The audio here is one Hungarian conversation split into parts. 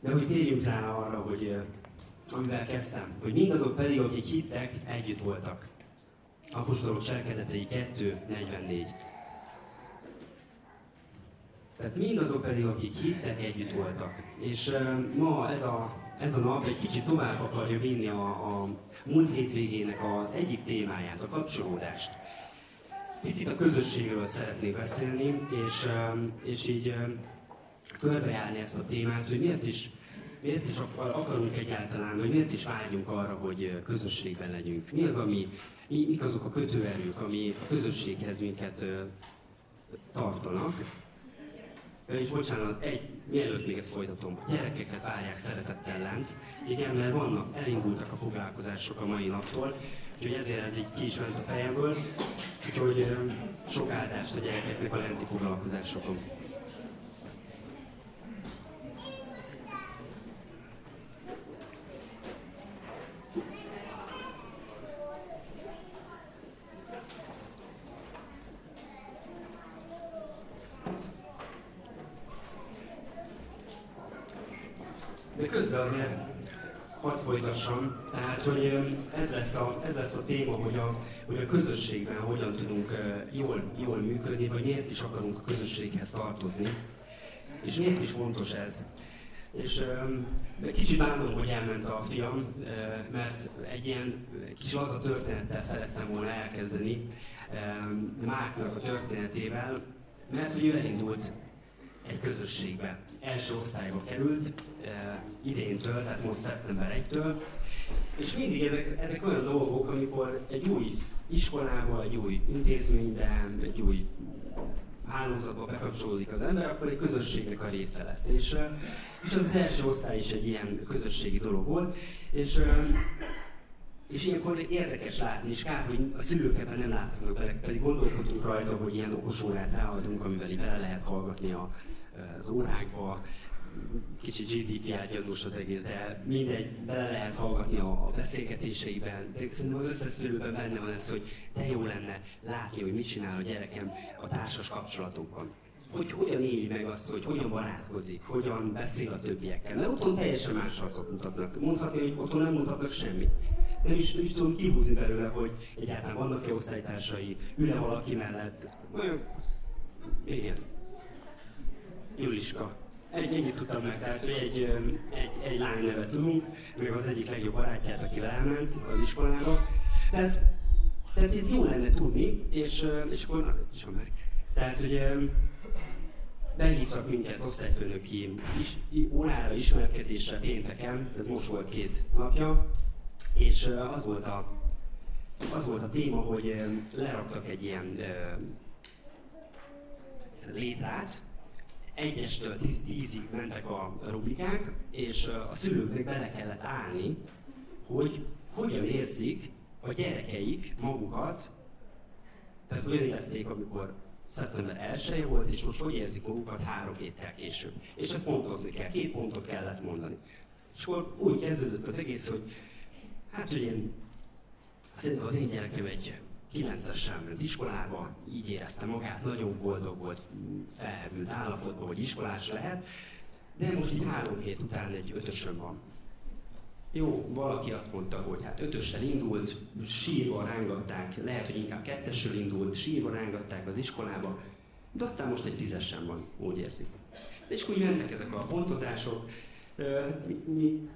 De hogy térjünk rá arra, hogy amivel kezdtem, hogy mindazok pedig, akik hittek, együtt voltak. Apostolok cselekedetei 2.44. Tehát mindazok pedig, akik hittek, együtt voltak. És uh, ma ez a, ez a nap egy kicsit tovább akarja vinni a, a múlt hétvégének az egyik témáját, a kapcsolódást. Picit a közösségről szeretnék beszélni, és, uh, és így uh, körbejárni ezt a témát, hogy miért is, miért is akarunk egyáltalán, hogy miért is vágyunk arra, hogy közösségben legyünk. Mi az, ami, mi, mik azok a kötőerők, ami a közösséghez minket tartanak. És bocsánat, egy, mielőtt még ezt folytatom, gyerekeket várják szeretettel lent. Igen, mert vannak, elindultak a foglalkozások a mai naptól, úgyhogy ezért ez így ki is ment a fejemből, úgyhogy sok áldást a gyerekeknek a lenti foglalkozásokon. De közben azért hadd folytassam, tehát hogy ez lesz a, ez lesz a téma, hogy a, hogy a közösségben hogyan tudunk jól, jól működni, vagy miért is akarunk a közösséghez tartozni, és miért is fontos ez. És kicsit bánom, hogy elment a fiam, uh, mert egy ilyen kis az a történettel szerettem volna elkezdeni, Márknak a történetével, mert hogy ő elindult egy közösségbe. Első osztályba került, e, idéntől, tehát most szeptember 1-től, és mindig ezek, ezek olyan dolgok, amikor egy új iskolába, egy új intézménybe, egy új hálózatba bekapcsolódik az ember, akkor egy közösségnek a része lesz. És, és az, első osztály is egy ilyen közösségi dolog volt, és és ilyenkor érdekes látni, és kár, hogy a szülők ebben nem láthatnak bele, pedig gondolkodunk rajta, hogy ilyen okos órát ráadunk, amivel bele lehet hallgatni a, az órákba, kicsit GDPR gyanús az egész, de mindegy, bele lehet hallgatni a beszélgetéseiben, de szerintem az összes szülőben benne van ez, hogy de jó lenne látni, hogy mit csinál a gyerekem a társas kapcsolatokban hogy hogyan éli meg azt, hogy hogyan barátkozik, hogyan beszél a többiekkel. Mert otthon teljesen más arcot mutatnak. Mondhatni, hogy otthon nem mutatnak semmit. Nem is, nem is tudom kihúzni belőle, hogy egyáltalán vannak-e osztálytársai, ül-e valaki mellett. Igen. Juliska. Egy, ennyit tudtam meg, tehát hogy egy, egy, egy lány nevet tudunk, meg az egyik legjobb barátját, akivel elment az iskolába. Tehát, tehát ez jó lenne tudni, és, és akkor, na, is meg. Tehát, hogy behívtak minket osztályfőnöki is, órára ismerkedésre pénteken, ez most volt két napja, és az volt a, az volt a téma, hogy leraktak egy ilyen létrát, egyestől tíz, tízig mentek a rubrikák, és a szülőknek bele kellett állni, hogy hogyan érzik a gyerekeik magukat, tehát olyan érezték, amikor szeptember 1 volt, és most hogy érzik magukat három héttel később. És ezt pontozni kell, két pontot kellett mondani. És akkor úgy kezdődött az egész, hogy hát, hogy én szerintem az én gyerekem egy 9-essel ment iskolába, így érezte magát, nagyon boldog volt, felhevült állapotban, hogy iskolás lehet, de most így három hét után egy ötösön van. Jó, valaki azt mondta, hogy hát ötössel indult, sírva rángatták, lehet, hogy inkább kettessel indult, sírva rángatták az iskolába, de aztán most egy tízesen van, úgy érzik. És úgy mentek ezek a pontozások, mi, mi,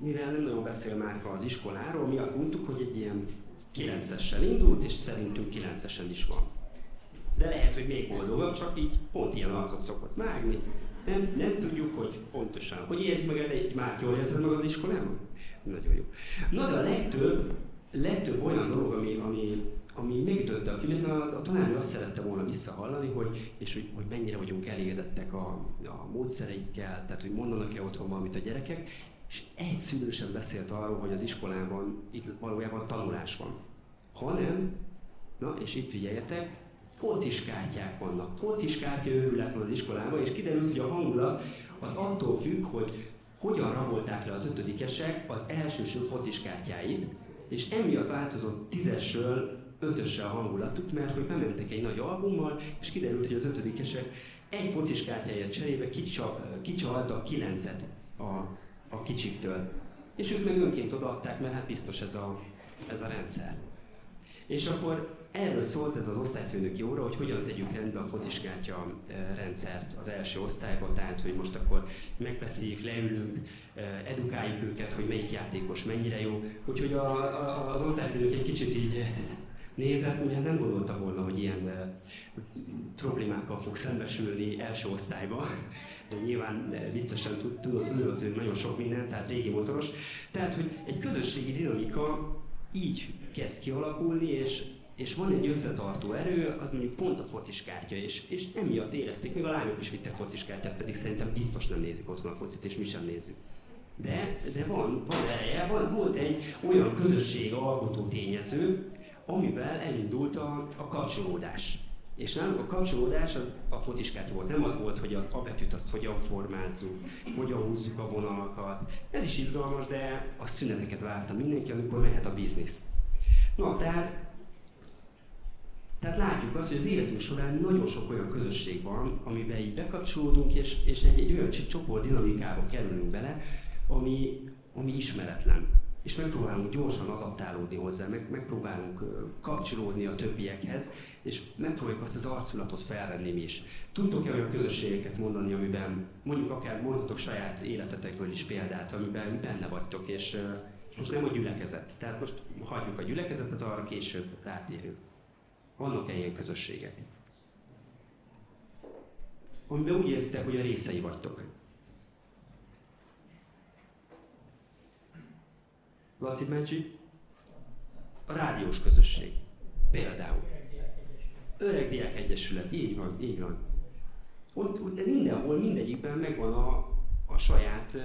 mivel nem nagyon beszél már az iskoláról, mi azt mondtuk, hogy egy ilyen kilencessel indult, és szerintünk kilencesen is van. De lehet, hogy még boldogabb, csak így pont ilyen arcot szokott vágni. Nem, nem tudjuk, hogy pontosan. Hogy érzi meg egy már jól érzed magad iskolában? Nagyon jó. Na de a legtöbb, legtöbb olyan dolog, ami, ami, ami megütötte a filmet, a, a tanárnő azt szerette volna visszahallani, hogy, és hogy, hogy mennyire vagyunk elégedettek a, a módszereikkel, tehát hogy mondanak-e otthon valamit a gyerekek, és egy szülő sem beszélt arról, hogy az iskolában itt valójában tanulás van. Hanem, na és itt figyeljetek, kártyák vannak. kártya őrület van az iskolában, és kiderült, hogy a hangulat az attól függ, hogy hogyan rabolták le az ötödikesek az elsőső kártyáit, és emiatt változott tízesről ötösre a hangulatuk, mert hogy bementek egy nagy albummal, és kiderült, hogy az ötödikesek egy kártyáját cserébe kicsaltak kilencet a, a kicsiktől. És ők meg önként odaadták, mert hát biztos ez a, ez a rendszer. És akkor erről szólt ez az osztályfőnöki óra, hogy hogyan tegyük rendbe a fociskártya rendszert az első osztályban, tehát hogy most akkor megbeszéljük, leülünk, edukáljuk őket, hogy melyik játékos mennyire jó. Úgyhogy a, a, az osztályfőnök egy kicsit így nézett, ugye nem gondolta volna, hogy ilyen problémákkal fog szembesülni első osztályban. De nyilván viccesen tudott, tudott ő nagyon sok mindent, tehát régi motoros. Tehát, hogy egy közösségi dinamika így kezd kialakulni, és és van egy összetartó erő, az mondjuk pont a fociskártya, és, és emiatt érezték, még a lányok is vittek fociskártyát, pedig szerintem biztos nem nézik otthon a focit, és mi sem nézzük. De, de van, van ereje, van, volt egy olyan közösség alkotó tényező, amivel elindult a, a kapcsolódás. És nálunk a kapcsolódás az a fociskártya volt. Nem az volt, hogy az abetűt azt hogyan formázzuk, hogyan húzzuk a vonalakat. Ez is izgalmas, de a szüneteket várta mindenki, amikor mehet a biznisz. Na, tehát tehát látjuk azt, hogy az életünk során nagyon sok olyan közösség van, amiben így bekapcsolódunk, és, és egy, egy olyan csoport dinamikába kerülünk bele, ami, ami ismeretlen. És megpróbálunk gyorsan adaptálódni hozzá, meg, megpróbálunk kapcsolódni a többiekhez, és megpróbáljuk azt az arculatot felvenni mi is. Tudtok-e olyan közösségeket mondani, amiben mondjuk akár mondhatok saját életetekből is példát, amiben benne vagytok, és most nem a gyülekezet. Tehát most hagyjuk a gyülekezetet, arra később rátérünk. Vannak-e ilyen közösségek? Amiben úgy érzitek, hogy a részei vagytok. Laci Mencsi? A rádiós közösség. Például. Öreg Diák Egyesület, így van, így van. Ott, ott mindenhol, mindegyikben megvan a, a saját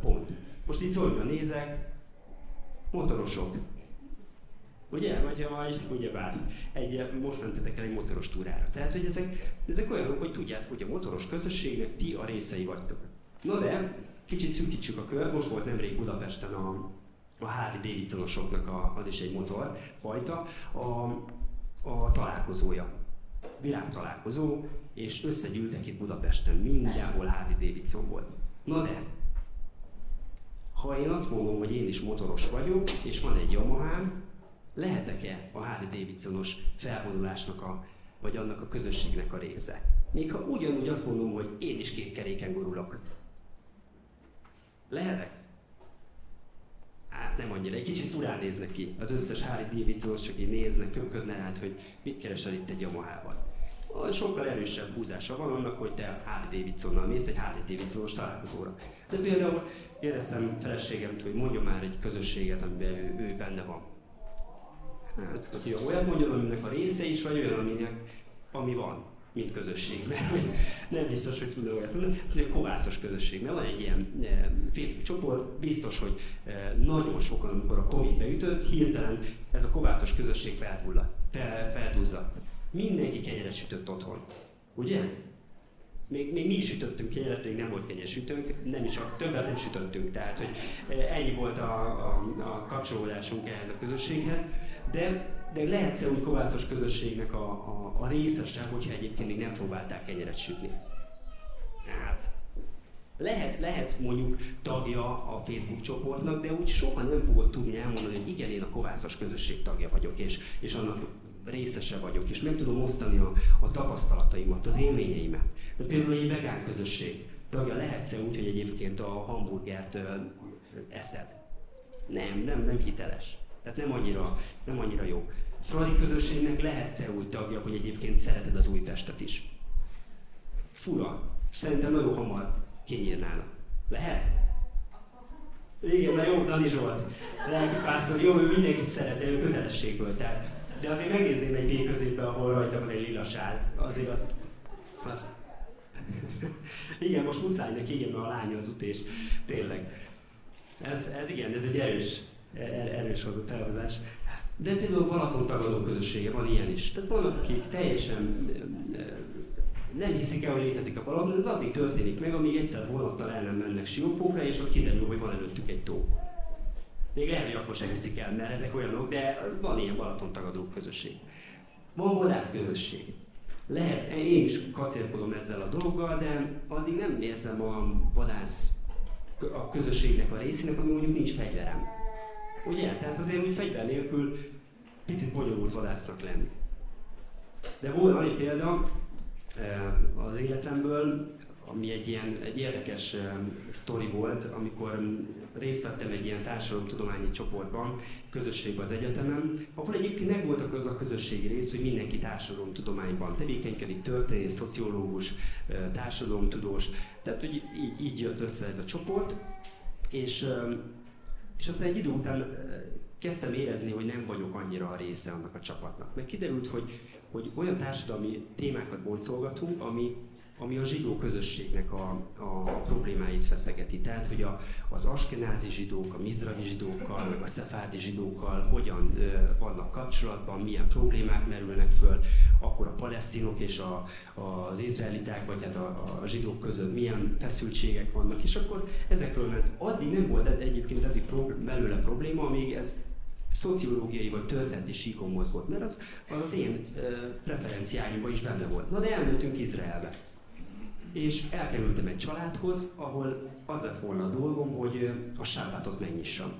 pont. Most itt szólva nézek, motorosok, Ugye? Vagy, vagy ugye bár egy, most mentetek el egy motoros túrára. Tehát, hogy ezek, ezek olyanok, hogy tudjátok, hogy a motoros közösségnek ti a részei vagytok. Na de, kicsit szűkítsük a kört, most volt nemrég Budapesten a, a Harley Davidsonosoknak az is egy motor fajta, a, a találkozója. találkozó, és összegyűltek itt Budapesten, mindenhol Harley Davidson volt. Na de, ha én azt mondom, hogy én is motoros vagyok, és van egy yamaha lehetek-e a Harley Davidsonos felvonulásnak a, vagy annak a közösségnek a része? Még ha ugyanúgy azt mondom, hogy én is két keréken gurulok. Lehetek? Hát nem annyira, egy kicsit furán néznek ki. Az összes Harley Davidsonos csak így néznek, köködne hát, hogy mit keresel itt egy Yamaha-val. Sokkal erősebb húzása van annak, hogy te Harley Davidsonnal mész egy Harley Davidsonos találkozóra. De például éreztem feleségemt, hogy mondja már egy közösséget, amiben ő, ő benne van Hát, hogy olyat mondjon, aminek a része is, vagy olyan, aminek, ami van, mint közösség. Mert nem biztos, hogy tudom olyat mondani, hogy a kovászos közösség. Mert van egy ilyen e, Facebook csoport, biztos, hogy e, nagyon sokan, amikor a Covid beütött, hirtelen ez a kovászos közösség felfulladt, fel, felduzzadt. Mindenki kenyeret sütött otthon. Ugye? még, még mi is sütöttünk kenyeret, még nem volt kenyesütőnk, nem is, többet nem sütöttünk, tehát hogy e, ennyi volt a, a, a kapcsolódásunk ehhez a közösséghez de, de lehetsz-e úgy kovászos közösségnek a, a, a részese, hogyha egyébként még nem próbálták kenyeret sütni? Hát, lehetsz, lehetsz mondjuk tagja a Facebook csoportnak, de úgy soha nem fogod tudni elmondani, hogy igen, én a kovászos közösség tagja vagyok, és, és annak részese vagyok, és meg tudom osztani a, a tapasztalataimat, az élményeimet. De például egy vegán közösség tagja lehetsz-e úgy, hogy egyébként a hamburgert ö, eszed? Nem, nem, nem hiteles. Tehát nem annyira, nem annyira jó. Fradi közösségnek lehetsz úgy tagja, hogy egyébként szereted az Újpestet is. Fura. Szerintem nagyon hamar kinyírnának. Lehet? Igen, na jó, Dani Zsolt, pásztor, jó, ő mindenkit szeret, de ő kötelességből. Tehát, de azért megnézném egy végközépbe, ahol rajta van egy lila sár. Azért azt, azt igen, most muszáj neki, igen, mert a lánya az utés. Tényleg. Ez, ez igen, ez egy erős, Er-, erős felhozás. De például Balaton tagadó közössége van ilyen is. Tehát vannak, akik teljesen nem hiszik el, hogy létezik a Balaton, ez addig történik meg, amíg egyszer vonattal el nem mennek Siófókra, és ott kiderül, hogy van előttük egy tó. Még lehet, hogy akkor sem hiszik el, mert ezek olyanok, de van ilyen Balaton tagadó közösség. Van vadász közösség. Lehet, én is kacérkodom ezzel a dologgal, de addig nem érzem a vadász a közösségnek a részének, ami mondjuk nincs fegyverem. Ugye? Tehát azért úgy fegyver nélkül picit bonyolult vadásznak lenni. De volt egy példa az életemből, ami egy ilyen egy érdekes sztori volt, amikor részt vettem egy ilyen társadalomtudományi csoportban, közösségben az egyetemen, ahol egyébként meg volt az a közösségi rész, hogy mindenki társadalomtudományban tevékenykedik, történész, szociológus, társadalomtudós, tehát hogy így, így jött össze ez a csoport, és, és aztán egy idő után kezdtem érezni, hogy nem vagyok annyira a része annak a csapatnak. Mert kiderült, hogy, hogy olyan társadalmi témákat boncolgatunk, ami ami a zsidó közösségnek a, a problémáit feszegeti. Tehát, hogy a, az askenázi zsidók, a mizrahi zsidókkal, a szefárdi zsidókkal hogyan ö, vannak kapcsolatban, milyen problémák merülnek föl, akkor a palesztinok és a, az izraeliták, vagy hát a, a zsidók között milyen feszültségek vannak, és akkor ezekről, mert addig nem volt egyébként eddig prób- belőle probléma, amíg ez szociológiai vagy történeti síkon mozgott, mert az, az én ö, preferenciáimban is benne volt. Na de elmentünk Izraelbe és elkerültem egy családhoz, ahol az lett volna a dolgom, hogy a sábátot megnyissam.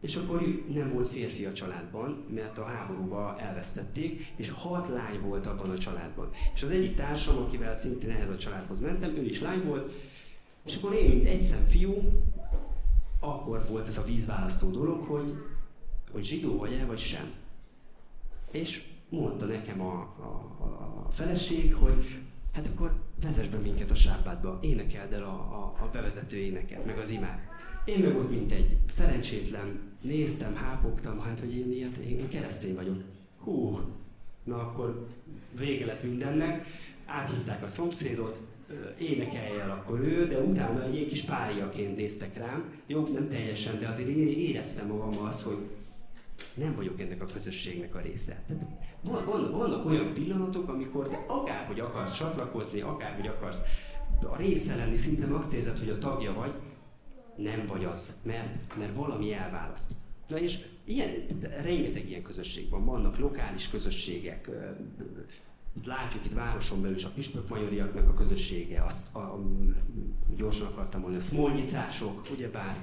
És akkor nem volt férfi a családban, mert a háborúba elvesztették, és hat lány volt abban a családban. És az egyik társam, akivel szintén ehhez a családhoz mentem, ő is lány volt, és akkor én, mint egy szem fiú, akkor volt ez a vízválasztó dolog, hogy, hogy zsidó vagy-e, vagy sem. És mondta nekem a, a, a feleség, hogy hát akkor vezess be minket a sápádba, énekeld el a, a, a bevezető éneket, meg az imát. Én meg ott, mint egy szerencsétlen, néztem, hápogtam, hát, hogy én ilyet, én keresztény vagyok. Hú, na akkor vége lett mindennek, áthívták a szomszédot, énekelj el akkor ő, de utána egy kis páriaként néztek rám. Jó, nem teljesen, de azért én éreztem magam az, hogy nem vagyok ennek a közösségnek a része. Van, vannak olyan pillanatok, amikor te akárhogy akarsz csatlakozni, akárhogy akarsz a része lenni, szinte azt érzed, hogy a tagja vagy, nem vagy az, mert, mert valami elválaszt. Na és ilyen, rengeteg ilyen közösség van, vannak lokális közösségek, látjuk itt városon belül is a püspökmajoriaknak a közössége, azt a, gyorsan akartam mondani, a smolnyicások, ugyebár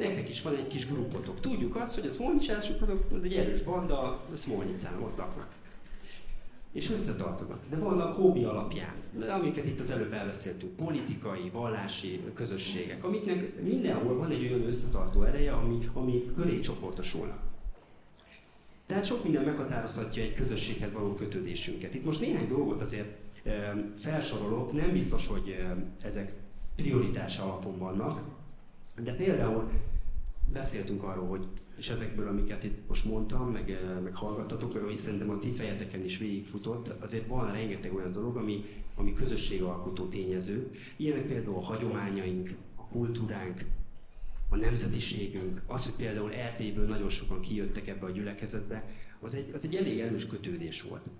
nektek is van egy kis grupotok. Tudjuk azt, hogy a szmolnyicások az egy erős banda, a szmolnyicán ott laknak. És összetartanak. De vannak hobbi alapján, amiket itt az előbb elbeszéltünk, politikai, vallási közösségek, amiknek mindenhol van egy olyan összetartó ereje, ami, ami köré csoportosulnak. Tehát sok minden meghatározhatja egy közösséghez való kötődésünket. Itt most néhány dolgot azért felsorolok, nem biztos, hogy ezek prioritás alapon vannak, de például beszéltünk arról, hogy, és ezekből, amiket itt most mondtam, meg, eh, meg hallgattatok, meg ami szerintem a ti fejeteken is végigfutott, azért van rengeteg olyan dolog, ami, ami közösségalkotó tényező. Ilyenek például a hagyományaink, a kultúránk, a nemzetiségünk, az, hogy például Erdélyből nagyon sokan kijöttek ebbe a gyülekezetbe, az egy, az egy elég erős kötődés volt.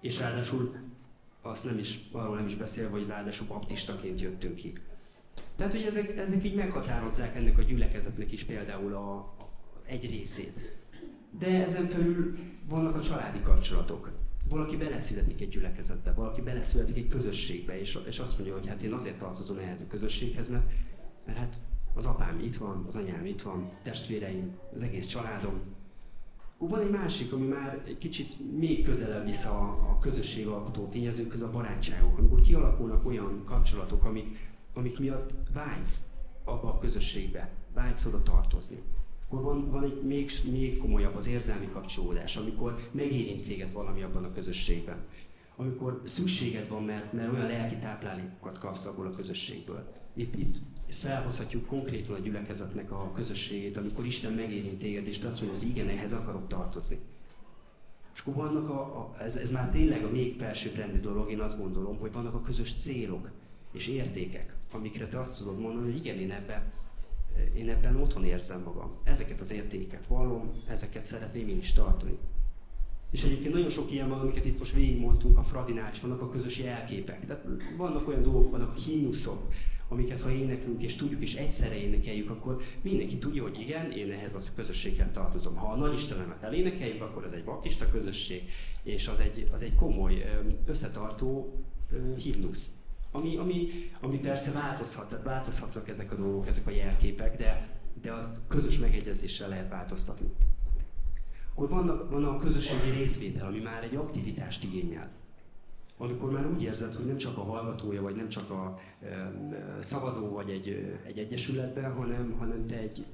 És ráadásul azt nem is, arról nem is beszélve, hogy ráadásul baptistaként jöttünk ki. Tehát, hogy ezek, ezek így meghatározzák ennek a gyülekezetnek is például a, a, egy részét. De ezen felül vannak a családi kapcsolatok. Valaki beleszületik egy gyülekezetbe, valaki beleszületik egy közösségbe, és, és azt mondja, hogy hát én azért tartozom ehhez a közösséghez, mert, mert hát az apám itt van, az anyám itt van, testvéreim, az egész családom. Van egy másik, ami már egy kicsit még közelebb visz a, a közösségalkotó tényezőkhöz, a barátságok, amikor kialakulnak olyan kapcsolatok, amik, amik miatt vágysz abba a közösségbe, vágysz oda tartozni. Akkor van, van egy még, még komolyabb az érzelmi kapcsolódás, amikor megérint téged valami abban a közösségben. Amikor szükséged van, mert, mert olyan lelki táplálékokat kapsz abból a közösségből. Itt, itt felhozhatjuk konkrétan a gyülekezetnek a közösségét, amikor Isten megérint téged, és te azt mondod, hogy igen, ehhez akarok tartozni. És akkor vannak a, a ez, ez már tényleg a még felsőbbrendű dolog, én azt gondolom, hogy vannak a közös célok és értékek amikre te azt tudod mondani, hogy igen, én ebben, én ebben otthon érzem magam. Ezeket az értékeket vallom, ezeket szeretném én is tartani. És egyébként nagyon sok ilyen van, amiket itt most végigmondtunk, a Fradinál is vannak a közös jelképek. Tehát vannak olyan dolgok, vannak hínuszok, amiket ha éneklünk és tudjuk és egyszerre énekeljük, akkor mindenki tudja, hogy igen, én ehhez a közösséghez tartozom. Ha a Nagy Istenemet elénekeljük, akkor ez egy baptista közösség, és az egy, az egy komoly összetartó himnusz. Ami, ami, ami persze változhat, tehát változhatnak ezek a dolgok, ezek a jelképek, de, de azt közös megegyezéssel lehet változtatni. Akkor van, van a közösségi részvétel, ami már egy aktivitást igényel. Amikor már úgy érzed, hogy nem csak a hallgatója, vagy nem csak a e, szavazó vagy egy, egy egyesületben, hanem, hanem te egy,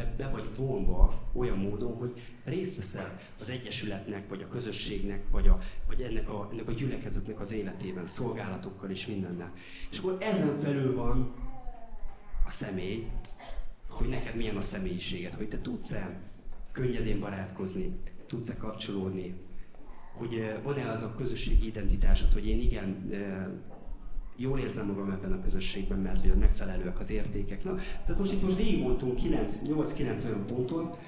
te be vagy vonva olyan módon, hogy részt veszel az egyesületnek, vagy a közösségnek, vagy, a, vagy ennek, a, ennek a gyülekezetnek az életében, szolgálatokkal és mindennel. És akkor ezen felül van a személy, hogy neked milyen a személyiséged, hogy te tudsz-e könnyedén barátkozni, tudsz-e kapcsolódni, hogy eh, van-e az a közösségi identitásod, hogy én igen, eh, jól érzem magam ebben a közösségben, mert hogy megfelelőek az értékek. Na, tehát most itt most végigmondtunk 8-9 olyan pontot,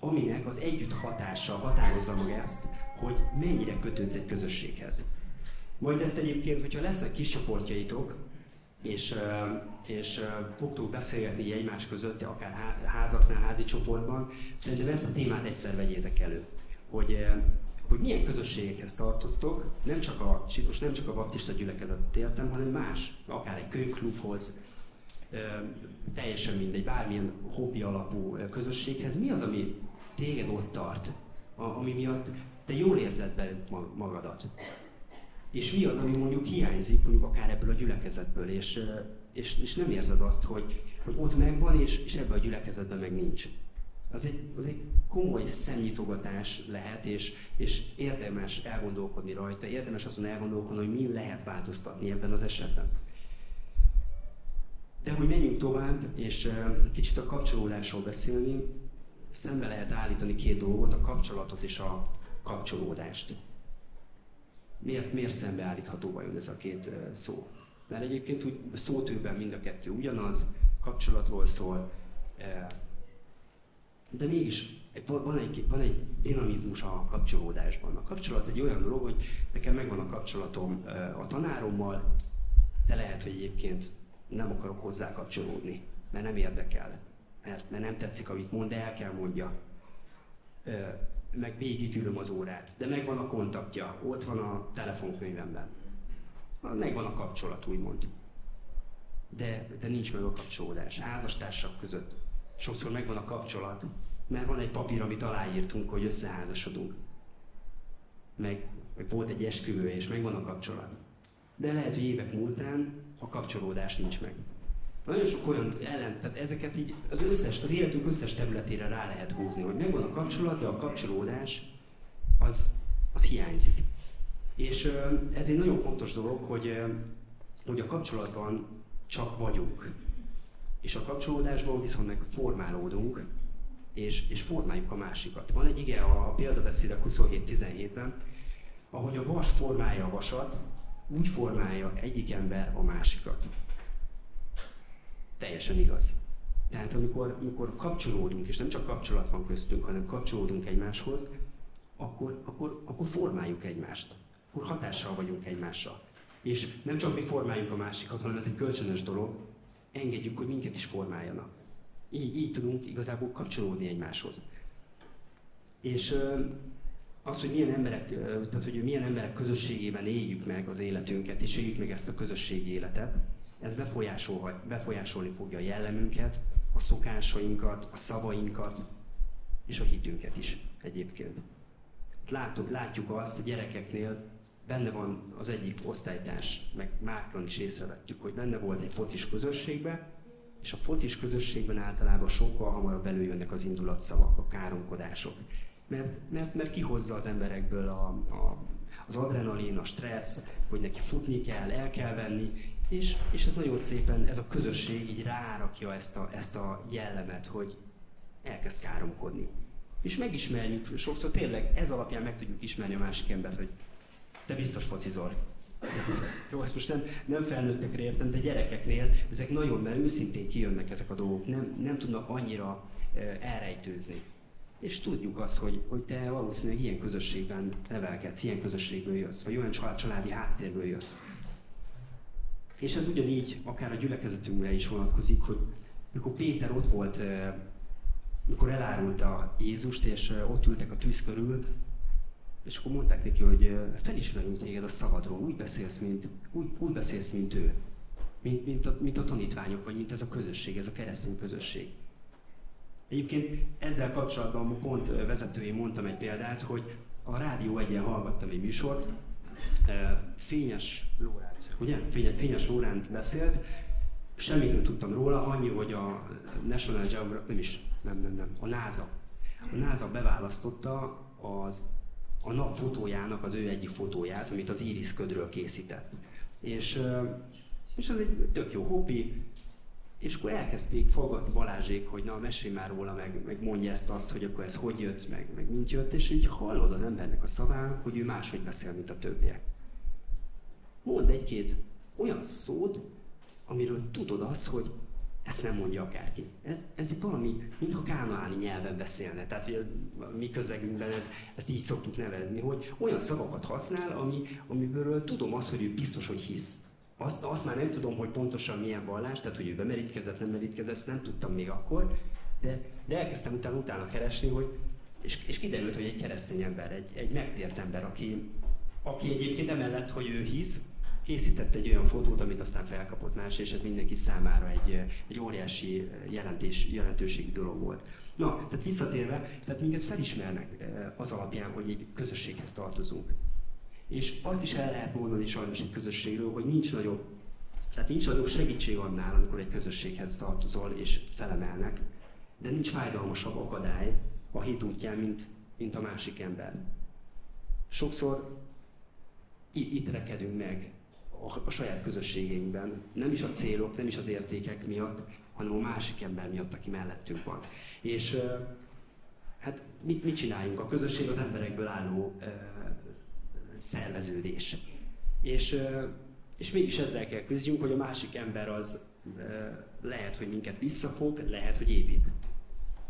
aminek az együtt hatása határozza meg ezt, hogy mennyire kötődsz egy közösséghez. Majd ezt egyébként, hogyha lesznek kis csoportjaitok, és, és fogtok beszélgetni egymás között, akár házaknál, házi csoportban, szerintem ezt a témát egyszer vegyétek elő. Hogy hogy milyen közösségekhez tartoztok, nem csak a, most nem csak a baptista gyülekezetet értem, hanem más, akár egy könyvklubhoz, teljesen mindegy, bármilyen hobbi alapú közösséghez, mi az, ami téged ott tart, ami miatt te jól érzed be magadat? És mi az, ami mondjuk hiányzik, mondjuk akár ebből a gyülekezetből, és, és, és nem érzed azt, hogy, hogy ott megvan, és, és ebben a gyülekezetben meg nincs az egy, az egy komoly szemnyitogatás lehet, és, és érdemes elgondolkodni rajta, érdemes azon elgondolkodni, hogy mi lehet változtatni ebben az esetben. De hogy menjünk tovább, és kicsit a kapcsolódásról beszélni, szembe lehet állítani két dolgot, a kapcsolatot és a kapcsolódást. Miért, miért szembeállítható vajon ez a két szó? Mert egyébként úgy szótőben mind a kettő ugyanaz, kapcsolatról szól, de mégis van egy, van egy dinamizmus a kapcsolódásban. A kapcsolat egy olyan dolog, hogy nekem megvan a kapcsolatom a tanárommal, de lehet, hogy egyébként nem akarok hozzá kapcsolódni, mert nem érdekel, mert, mert nem tetszik, amit mond, de el kell mondja. Meg végigülöm az órát, de megvan a kontaktja, ott van a telefonkönyvemben. Megvan a kapcsolat, úgymond. De, de nincs meg a kapcsolódás. Házastársak között sokszor megvan a kapcsolat, mert van egy papír, amit aláírtunk, hogy összeházasodunk. Meg, meg volt egy esküvő, és megvan a kapcsolat. De lehet, hogy évek múltán a kapcsolódás nincs meg. Nagyon sok olyan ellen, tehát ezeket így az összes, az életünk összes területére rá lehet húzni, hogy megvan a kapcsolat, de a kapcsolódás az, az hiányzik. És ez egy nagyon fontos dolog, hogy, hogy a kapcsolatban csak vagyunk. És a kapcsolódásban viszont meg formálódunk, és, és formáljuk a másikat. Van egy ige a példabeszédek 27-17-ben, ahogy a vas formálja a vasat, úgy formálja egyik ember a másikat. Teljesen igaz. Tehát amikor, amikor kapcsolódunk, és nem csak kapcsolat van köztünk, hanem kapcsolódunk egymáshoz, akkor, akkor, akkor formáljuk egymást. Akkor hatással vagyunk egymásra. És nem csak mi formáljuk a másikat, hanem ez egy kölcsönös dolog, engedjük, hogy minket is formáljanak. Így, így tudunk igazából kapcsolódni egymáshoz. És az, hogy milyen emberek, tehát hogy milyen emberek közösségében éljük meg az életünket, és éljük meg ezt a közösségi életet, ez befolyásol, befolyásolni fogja a jellemünket, a szokásainkat, a szavainkat, és a hitünket is egyébként. Látjuk, látjuk azt a gyerekeknél, benne van az egyik osztálytárs, meg mákron is észrevettük, hogy benne volt egy focis közösségbe, és a focis közösségben általában sokkal hamarabb előjönnek az indulatszavak, a káromkodások. Mert, mert, mert kihozza az emberekből a, a, az adrenalin, a stressz, hogy neki futni kell, el kell venni, és, és ez nagyon szépen, ez a közösség így rárakja ezt a, ezt a jellemet, hogy elkezd káromkodni. És megismerjük, sokszor tényleg ez alapján meg tudjuk ismerni a másik embert, hogy te biztos focizol. Jó, ezt most nem, nem felnőttekre értem, de gyerekeknél ezek nagyon, mert őszintén kijönnek ezek a dolgok, nem, nem tudnak annyira e, elrejtőzni. És tudjuk azt, hogy, hogy te valószínűleg ilyen közösségben nevelkedsz, ilyen közösségből jössz, vagy olyan család, családi háttérből jössz. És ez ugyanígy akár a gyülekezetünkre is vonatkozik, hogy mikor Péter ott volt, mikor elárulta Jézust, és ott ültek a tűz körül, És akkor mondták neki, hogy felismerünk téged a szabadról, úgy beszélsz, mint, úgy, úgy beszélsz, mint ő. Mint, mint, a, mint a tanítványok, vagy mint ez a közösség, ez a keresztény közösség. Egyébként ezzel kapcsolatban pont vezetői mondtam egy példát, hogy a Rádió egyen hallgattam egy műsort, Fényes Lórát, ugye? Fényes Lórán beszélt, semmit nem tudtam róla, annyi, hogy a National Geographic, nem is, nem, nem, nem, a NASA. A NASA beválasztotta az, a nap fotójának az ő egyik fotóját, amit az Iris ködről készített. És, és ez egy tök jó hobbi, és akkor elkezdték fogadni Balázsék, hogy na, mesélj már róla, meg, meg mondja ezt azt, hogy akkor ez hogy jött, meg, meg mint jött, és így hallod az embernek a szaván, hogy ő máshogy beszél, mint a többiek. Mond egy-két olyan szót, amiről tudod azt, hogy ezt nem mondja akárki. Ez, ez valami, mintha kánaáni nyelven beszélne. Tehát, hogy ez, mi közegünkben ez, ezt így szoktuk nevezni, hogy olyan szavakat használ, ami, amiből tudom azt, hogy ő biztos, hogy hisz. Azt, azt már nem tudom, hogy pontosan milyen vallás, tehát hogy ő bemerítkezett, nem merítkezett, ezt nem tudtam még akkor, de, de elkezdtem utána, utána keresni, hogy, és, és kiderült, hogy egy keresztény ember, egy, egy megtért ember, aki, aki egyébként emellett, hogy ő hisz, készített egy olyan fotót, amit aztán felkapott más, és ez mindenki számára egy, egy óriási jelentés, jelentőségi dolog volt. Na, tehát visszatérve, tehát minket felismernek eh, az alapján, hogy egy közösséghez tartozunk. És azt is el lehet mondani sajnos egy közösségről, hogy nincs nagyobb, tehát nincs nagyobb segítség annál, amikor egy közösséghez tartozol és felemelnek, de nincs fájdalmasabb akadály a hit útján, mint, mint a másik ember. Sokszor itt rekedünk meg a, saját közösségeinkben, nem is a célok, nem is az értékek miatt, hanem a másik ember miatt, aki mellettünk van. És hát mit, mit csináljunk? A közösség az emberekből álló szerveződés. És, és mégis ezzel kell küzdjünk, hogy a másik ember az lehet, hogy minket visszafog, lehet, hogy épít.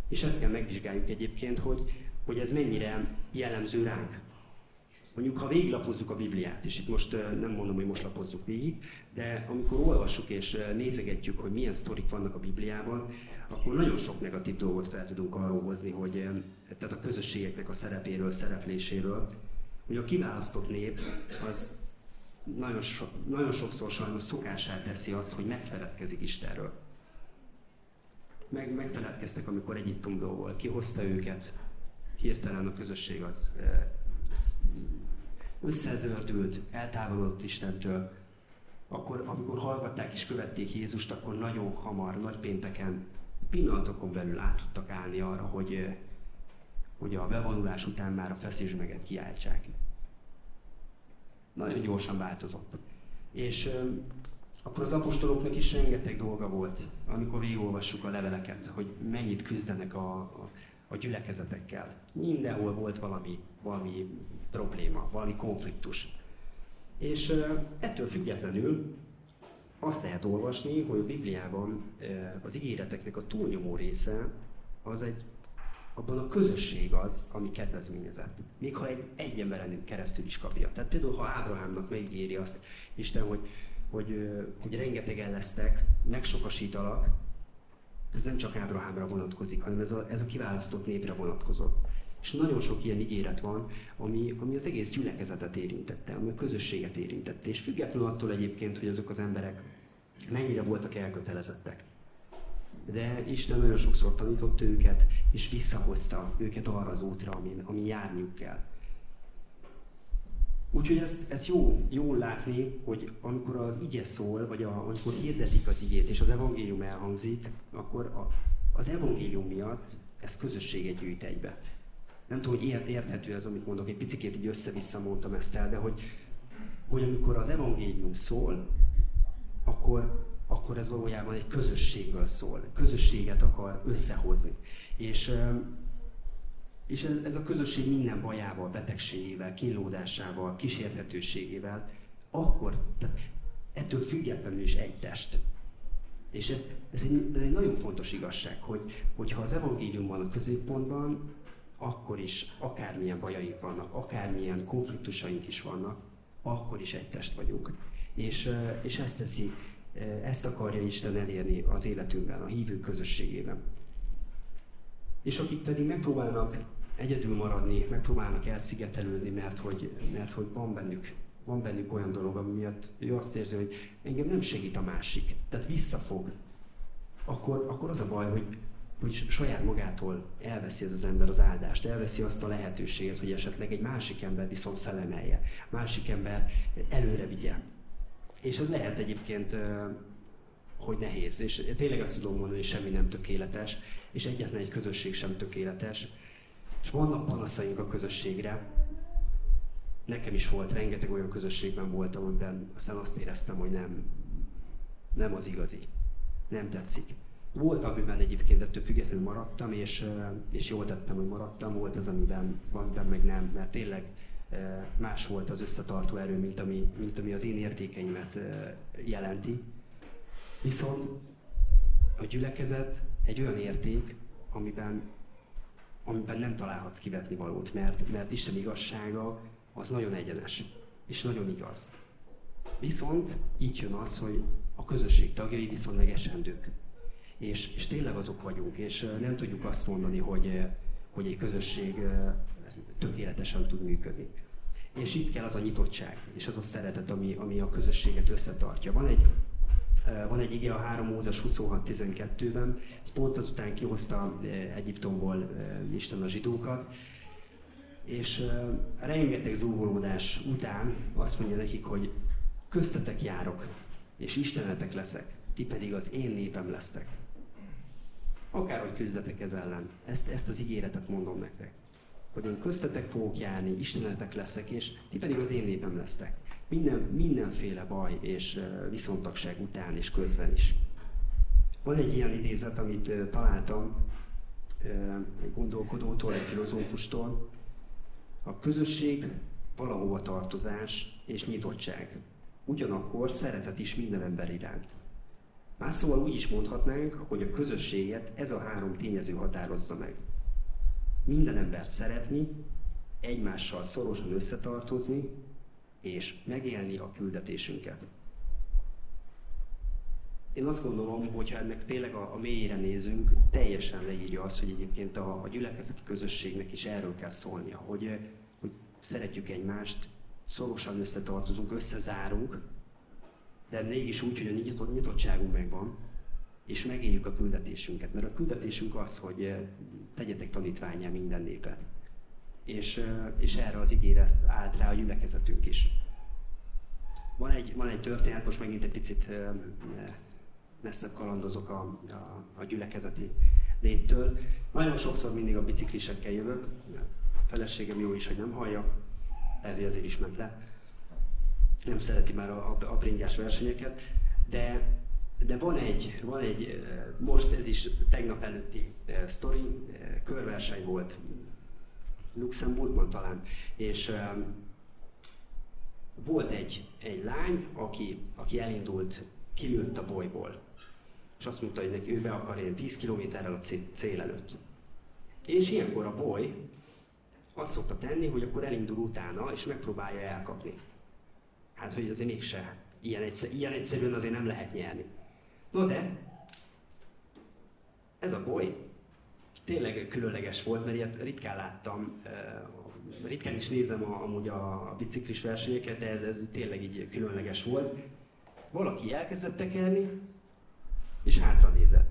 És ezt kell megvizsgáljuk egyébként, hogy, hogy ez mennyire jellemző ránk. Mondjuk, ha végiglapozzuk a Bibliát, és itt most nem mondom, hogy most lapozzuk végig, de amikor olvassuk és nézegetjük, hogy milyen sztorik vannak a Bibliában, akkor nagyon sok negatív dolgot fel tudunk arról hozni, hogy tehát a közösségeknek a szerepéről, szerepléséről, hogy a kiválasztott nép az nagyon, so, nagyon sokszor sajnos szokását teszi azt, hogy megfeledkezik Istenről. Meg, megfeledkeztek, amikor Egyiptomból volt, kihozta őket, hirtelen a közösség az összezördült, eltávolodott Istentől, akkor, amikor hallgatták és követték Jézust, akkor nagyon hamar, nagy pénteken, pillanatokon belül át tudtak állni arra, hogy, hogy a bevonulás után már a feszésmeget kiáltsák. Nagyon gyorsan változott. És akkor az apostoloknak is rengeteg dolga volt, amikor végigolvassuk a leveleket, hogy mennyit küzdenek a, a, a gyülekezetekkel. Mindenhol volt valami, valami probléma, valami konfliktus. És ettől függetlenül azt lehet olvasni, hogy a Bibliában az ígéreteknek a túlnyomó része az egy, abban a közösség az, ami kedvezményezett. Még ha egy, egy emberen keresztül is kapja. Tehát például, ha Ábrahámnak megígéri azt Isten, hogy, hogy, hogy rengetegen lesztek, megsokasítalak, ez nem csak Ábrahámra vonatkozik, hanem ez a, ez a kiválasztott népre vonatkozott. És nagyon sok ilyen ígéret van, ami, ami az egész gyülekezetet érintette, ami a közösséget érintette. És függetlenül attól egyébként, hogy azok az emberek mennyire voltak elkötelezettek. De Isten nagyon sokszor tanított őket, és visszahozta őket arra az útra, amin, amin járniuk kell. Úgyhogy ezt, ezt jó, jó látni, hogy amikor az ige szól, vagy a, amikor hirdetik az igét, és az evangélium elhangzik, akkor a, az evangélium miatt ez közösséget gyűjt egybe nem tudom, hogy érthető ez, amit mondok, egy picit így össze-vissza mondtam ezt el, de hogy, hogy amikor az evangélium szól, akkor, akkor ez valójában egy közösségről szól, közösséget akar összehozni. És, és ez a közösség minden bajával, betegségével, kínlódásával, kísérthetőségével, akkor, tehát ettől függetlenül is egy test. És ez, ez, egy, ez egy nagyon fontos igazság, hogy, hogyha az evangélium van a középpontban, akkor is akármilyen bajaink vannak, akármilyen konfliktusaink is vannak, akkor is egy test vagyunk. És, és ezt teszi, ezt akarja Isten elérni az életünkben, a hívő közösségében. És akik pedig megpróbálnak egyedül maradni, megpróbálnak elszigetelődni, mert hogy, mert hogy van bennük van bennük olyan dolog, ami miatt ő azt érzi, hogy engem nem segít a másik, tehát visszafog, akkor, akkor az a baj, hogy, hogy saját magától elveszi ez az ember az áldást, elveszi azt a lehetőséget, hogy esetleg egy másik ember viszont felemelje, másik ember előre vigye. És ez lehet egyébként, hogy nehéz. És tényleg azt tudom mondani, hogy semmi nem tökéletes, és egyetlen egy közösség sem tökéletes. És vannak panaszaink a közösségre, nekem is volt, rengeteg olyan közösségben voltam, amiben aztán azt éreztem, hogy nem, nem az igazi, nem tetszik. Volt, amiben egyébként ettől függetlenül maradtam, és, és jól tettem, hogy maradtam, volt az, amiben, amiben meg nem, mert tényleg más volt az összetartó erő, mint ami, mint ami az én értékeimet jelenti. Viszont a gyülekezet egy olyan érték, amiben, amiben nem találhatsz kivetni valót, mert, mert Isten igazsága az nagyon egyenes, és nagyon igaz. Viszont így jön az, hogy a közösség tagjai viszont meg esendők. És, és tényleg azok vagyunk, és nem tudjuk azt mondani, hogy, hogy egy közösség tökéletesen tud működni. És itt kell az a nyitottság, és az a szeretet, ami, ami a közösséget összetartja. Van egy, van egy ige a 3 Mózes 26.12-ben, ez pont azután kihozta Egyiptomból Isten a zsidókat, és rengeteg zúgolódás után azt mondja nekik, hogy köztetek járok, és istenetek leszek, ti pedig az én népem lesztek. Akárhogy küzdetek ez ellen. Ezt, ezt az ígéretet mondom nektek. Hogy én köztetek fogok járni, istenetek leszek, és ti pedig az én népem lesztek. Minden, mindenféle baj és viszontagság után és közben is. Van egy ilyen idézet, amit találtam egy gondolkodótól, egy filozófustól, a közösség valahova tartozás és nyitottság. Ugyanakkor szeretet is minden ember iránt. Más szóval úgy is mondhatnánk, hogy a közösséget ez a három tényező határozza meg. Minden ember szeretni, egymással szorosan összetartozni, és megélni a küldetésünket. Én azt gondolom, hogy ha ennek tényleg a, a mélyére nézünk, teljesen leírja azt, hogy egyébként a, a gyülekezeti közösségnek is erről kell szólnia, hogy, hogy szeretjük egymást, szorosan összetartozunk, összezárunk, de mégis úgy, hogy a nyitott, nyitottságunk megvan, és megéljük a küldetésünket. Mert a küldetésünk az, hogy tegyetek tanítványá minden népet. És, és erre az ígéret állt rá a gyülekezetünk is. Van egy, van egy történet, most megint egy picit messzebb kalandozok a, a, a gyülekezeti léttől. Nagyon sokszor mindig a biciklisekkel jövök, a feleségem jó is, hogy nem hallja, lehet, ezért is ment le. Nem szereti már a, a, a bringyás versenyeket, de, de van egy, van egy, most ez is tegnap előtti sztori, körverseny volt Luxemburgban talán, és volt egy, egy lány, aki, aki elindult, kilőtt a bolyból és azt mondta, hogy neki ő be akar élni 10 kilométerrel a cél előtt. És ilyenkor a boly azt szokta tenni, hogy akkor elindul utána, és megpróbálja elkapni. Hát, hogy azért mégse. Ilyen, egyszer, ilyen egyszerűen azért nem lehet nyerni. No de, ez a boly tényleg különleges volt, mert ilyet ritkán láttam, ritkán is nézem a, amúgy a biciklis versenyeket, de ez, ez tényleg így különleges volt. Valaki elkezdett tekerni, és hátra nézett.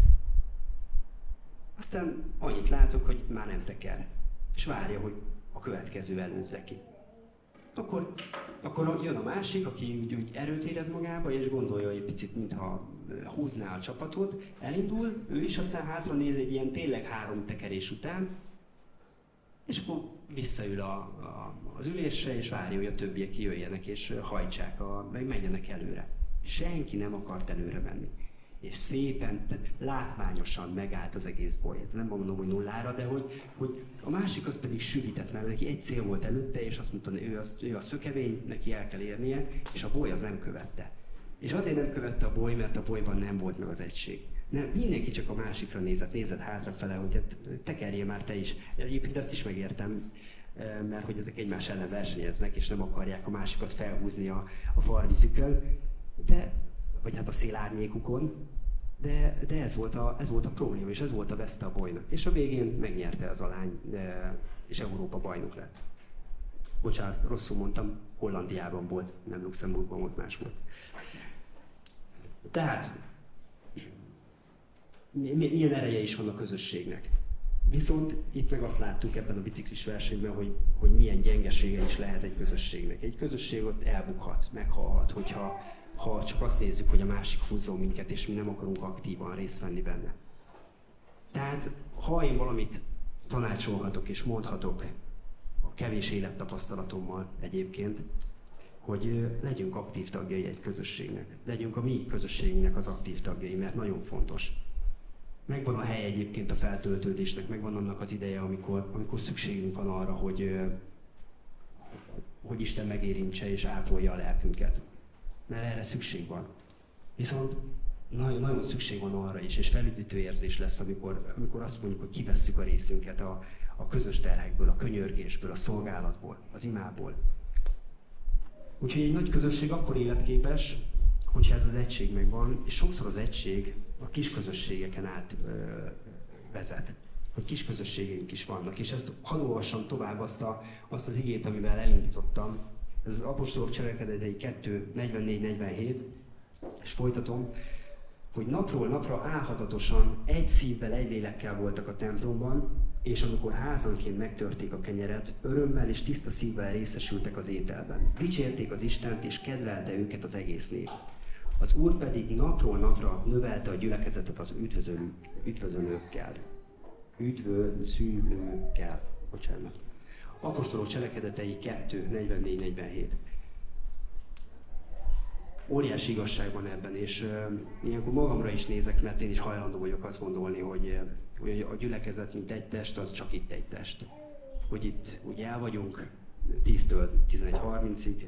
Aztán annyit látok, hogy már nem teker, és várja, hogy a következő előzze ki. Akkor, akkor jön a másik, aki úgy, úgy erőt érez magába, és gondolja, egy picit, mintha húzná a csapatot, elindul, ő is aztán hátra néz egy ilyen tényleg három tekerés után, és akkor visszaül a, a, az ülésre, és várja, hogy a többiek kijöjjenek, és hajtsák, a, meg menjenek előre. Senki nem akart előre menni és szépen, látványosan megállt az egész boly. Nem mondom, hogy nullára, de hogy, hogy a másik az pedig süvített, mert neki egy cél volt előtte, és azt mondta, hogy ő, az, ő a szökevény, neki el kell érnie, és a boly az nem követte. És azért nem követte a boly, mert a bolyban nem volt meg az egység. Nem, mindenki csak a másikra nézett, nézett hátrafele, hogy hát tekerjél már te is. Egyébként ezt is megértem, eh, mert hogy ezek egymás ellen versenyeznek, és nem akarják a másikat felhúzni a, a farvizükön. De vagy hát a szélárnyékukon, De, de ez, volt a, ez volt a probléma, és ez volt a veszte a bolynak. És a végén megnyerte az a lány, de, és Európa bajnok lett. Bocsánat, rosszul mondtam, Hollandiában volt, nem Luxemburgban volt, más volt. Tehát, milyen ereje is van a közösségnek. Viszont itt meg azt láttuk ebben a biciklis versenyben, hogy, hogy milyen gyengesége is lehet egy közösségnek. Egy közösség ott elbukhat, meghalhat, hogyha ha csak azt nézzük, hogy a másik húzzon minket, és mi nem akarunk aktívan részt venni benne. Tehát, ha én valamit tanácsolhatok és mondhatok a kevés élettapasztalatommal egyébként, hogy legyünk aktív tagjai egy közösségnek. Legyünk a mi közösségünknek az aktív tagjai, mert nagyon fontos. Megvan a hely egyébként a feltöltődésnek, megvan annak az ideje, amikor, amikor szükségünk van arra, hogy, hogy Isten megérintse és ápolja a lelkünket. Mert erre szükség van. Viszont nagyon, nagyon szükség van arra is, és felüdítő érzés lesz, amikor, amikor azt mondjuk, hogy kivesszük a részünket a, a közös terhekből, a könyörgésből, a szolgálatból, az imából. Úgyhogy egy nagy közösség akkor életképes, hogyha ez az egység megvan, és sokszor az egység a kis közösségeken át ö, vezet. Hogy kis közösségeink is vannak. És ezt hadd olvassam tovább azt, a, azt az igét, amivel elindítottam. Ez az apostolok cselekedetei 2, 44-47, és folytatom, hogy napról napra álhatatosan egy szívvel, egy lélekkel voltak a templomban, és amikor házanként megtörték a kenyeret, örömmel és tiszta szívvel részesültek az ételben. Dicsérték az Istent, és kedvelte őket az egész nép. Az Úr pedig napról napra növelte a gyülekezetet az üdvözölők, üdvözölőkkel. Üdvözülőkkel. Bocsánat. Apostolok cselekedetei 2, 44-47. Óriási igazság van ebben, és uh, ilyenkor magamra is nézek, mert én is hajlandó vagyok azt gondolni, hogy, hogy a gyülekezet, mint egy test, az csak itt egy test. Hogy itt ugye el vagyunk 10-től 11.30-ig,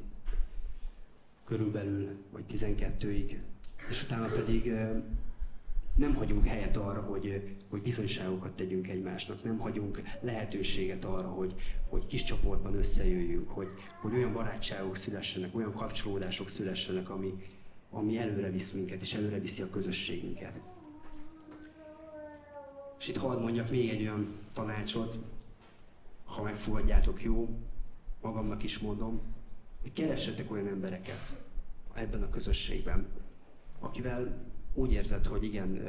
körülbelül, vagy 12-ig, és utána pedig nem hagyunk helyet arra, hogy, hogy bizonyságokat tegyünk egymásnak, nem hagyunk lehetőséget arra, hogy, hogy kis csoportban összejöjjünk, hogy, hogy olyan barátságok szülessenek, olyan kapcsolódások szülessenek, ami, ami előre visz minket, és előre viszi a közösségünket. És itt hadd mondjak még egy olyan tanácsot, ha megfogadjátok jó, magamnak is mondom, hogy keressetek olyan embereket ebben a közösségben, akivel úgy érzed, hogy igen,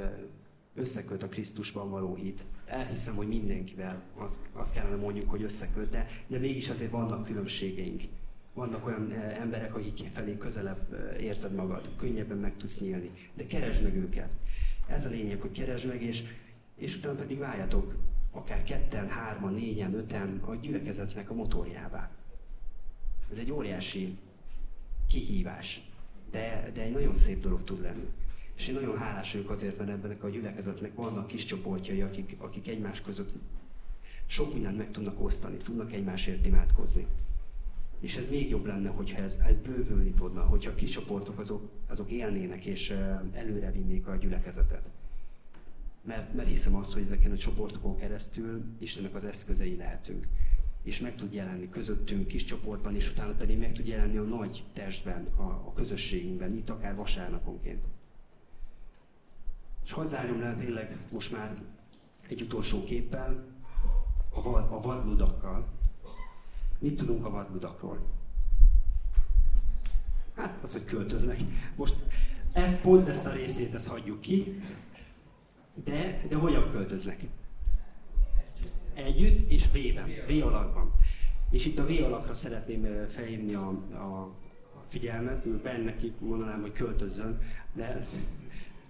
összeköt a Krisztusban való hit. Elhiszem, hogy mindenkivel azt, azt kellene mondjuk, hogy összeköt, de, de mégis azért vannak különbségeink. Vannak olyan emberek, akik felé közelebb érzed magad, könnyebben meg tudsz nyílni. De keresd meg őket. Ez a lényeg, hogy keresd meg, és, és utána pedig váljatok akár ketten, hárman, négyen, öten a gyülekezetnek a motorjává. Ez egy óriási kihívás, de, de egy nagyon szép dolog tud lenni. És én nagyon hálás vagyok azért, mert ebben a gyülekezetnek vannak kis csoportjai, akik, akik egymás között sok mindent meg tudnak osztani, tudnak egymásért imádkozni. És ez még jobb lenne, hogyha ez, ez bővülni tudna, hogyha a kis csoportok azok, azok élnének és előre vinnék a gyülekezetet. Mert, mert hiszem azt, hogy ezeken a csoportokon keresztül Istennek az eszközei lehetünk és meg tud jelenni közöttünk kis csoportban, és utána pedig meg tud jelenni a nagy testben, a, a közösségünkben, itt akár vasárnaponként. És hadd zárjam le tényleg most már egy utolsó képpel, a, a vadludakkal. Mit tudunk a vadludakról? Hát az, hogy költöznek. Most ezt pont ezt a részét ezt hagyjuk ki, de, de hogyan költöznek? együtt és V-ben, V alakban. És itt a V alakra szeretném felhívni a, a figyelmet, bennek itt mondanám, hogy költözzön, de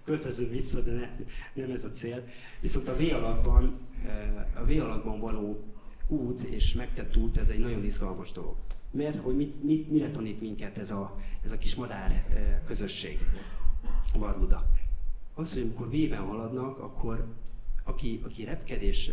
költözön vissza, de ne, nem ez a cél. Viszont a V alakban, a V alakban való út és megtett út, ez egy nagyon izgalmas dolog. Mert hogy mit, mit, mire tanít minket ez a, ez a kis madár közösség, a vadludak? Az, hogy amikor V-ben haladnak, akkor aki, aki repked és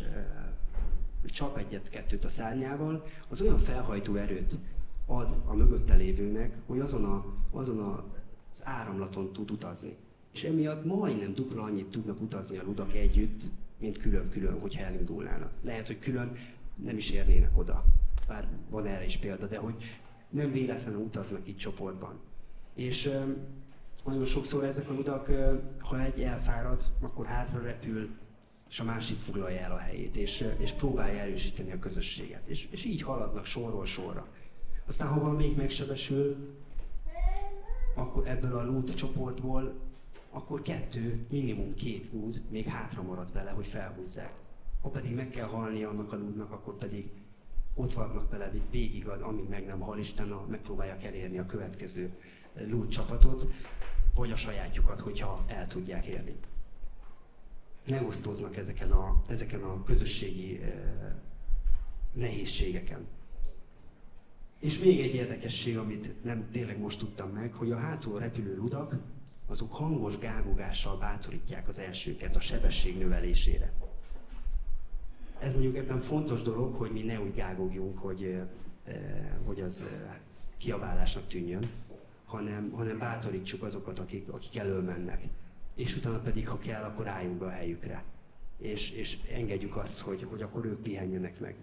csap egyet-kettőt a szárnyával, az olyan felhajtó erőt ad a mögötte lévőnek, hogy azon, a, azon a, az áramlaton tud utazni. És emiatt majdnem dupla annyit tudnak utazni a ludak együtt, mint külön-külön, hogyha elindulnának. Lehet, hogy külön nem is érnének oda. Bár van erre is példa, de hogy nem véletlenül utaznak itt csoportban. És nagyon sokszor ezek a ludak, ha egy elfárad, akkor hátra repül, és a másik foglalja el a helyét, és, és próbálja erősíteni a közösséget. És, és így haladnak sorról sorra. Aztán, ha valamelyik megsebesül, akkor ebből a lút csoportból, akkor kettő, minimum két lúd még hátra marad vele, hogy felhúzzák. Ha pedig meg kell halni annak a lúdnak, akkor pedig ott vannak vele végig, amíg meg nem hal a, megpróbálják elérni a következő lúd csapatot, vagy a sajátjukat, hogyha el tudják érni. Megosztoznak ezeken a, ezeken a közösségi eh, nehézségeken. És még egy érdekesség, amit nem tényleg most tudtam meg, hogy a hátul repülő ludak, azok hangos gágogással bátorítják az elsőket a sebesség növelésére. Ez mondjuk ebben fontos dolog, hogy mi ne úgy gágogjunk, hogy, hogy az kiabálásnak tűnjön, hanem, hanem bátorítsuk azokat, akik, akik elől mennek. És utána pedig, ha kell, akkor álljunk be a helyükre. És, és engedjük azt, hogy, hogy akkor ők pihenjenek meg.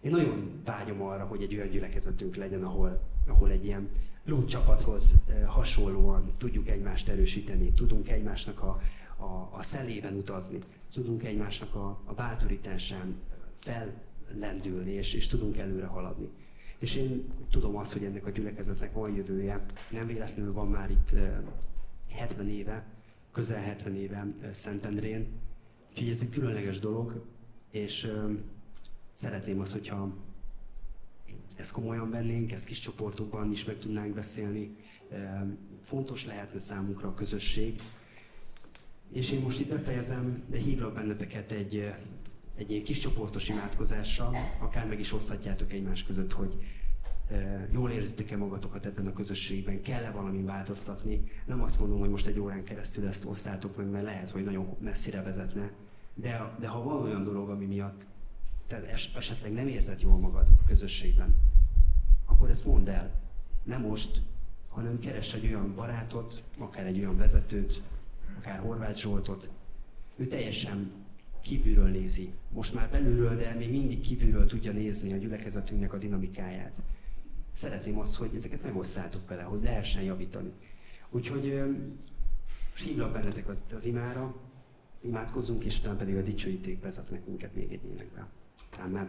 Én nagyon vágyom arra, hogy egy olyan gyülekezetünk legyen, ahol, ahol egy ilyen lócsapathoz hasonlóan tudjuk egymást erősíteni, tudunk egymásnak a, a, a szelében utazni, tudunk egymásnak a, a bátorításán fellendülni, és, és tudunk előre haladni. És én tudom azt, hogy ennek a gyülekezetnek van jövője. Nem véletlenül van már itt 70 éve, közel 70 éve Szentendrén. Úgyhogy ez egy különleges dolog, és szeretném azt, hogyha ezt komolyan vennénk, ezt kis csoportokban is meg tudnánk beszélni. Fontos lehetne számunkra a közösség. És én most itt befejezem, de hívlak benneteket egy, egy ilyen kis csoportos imádkozással, akár meg is osztatjátok egymás között, hogy jól érzitek-e magatokat ebben a közösségben, kell-e valami változtatni. Nem azt mondom, hogy most egy órán keresztül ezt osszátok meg, mert lehet, hogy nagyon messzire vezetne. De, de ha van olyan dolog, ami miatt te esetleg nem érzed jól magad a közösségben, akkor ezt mondd el. Nem most, hanem keres egy olyan barátot, akár egy olyan vezetőt, akár Horváth Zsoltot. Ő teljesen kívülről nézi. Most már belülről, de még mindig kívülről tudja nézni a gyülekezetünknek a dinamikáját. Szeretném azt, hogy ezeket megosszátok vele, hogy lehessen javítani. Úgyhogy most hívlak bennetek az, az imára, imádkozzunk, és utána pedig a dicsőíték vezetnek minket még egy énekbe. Amen.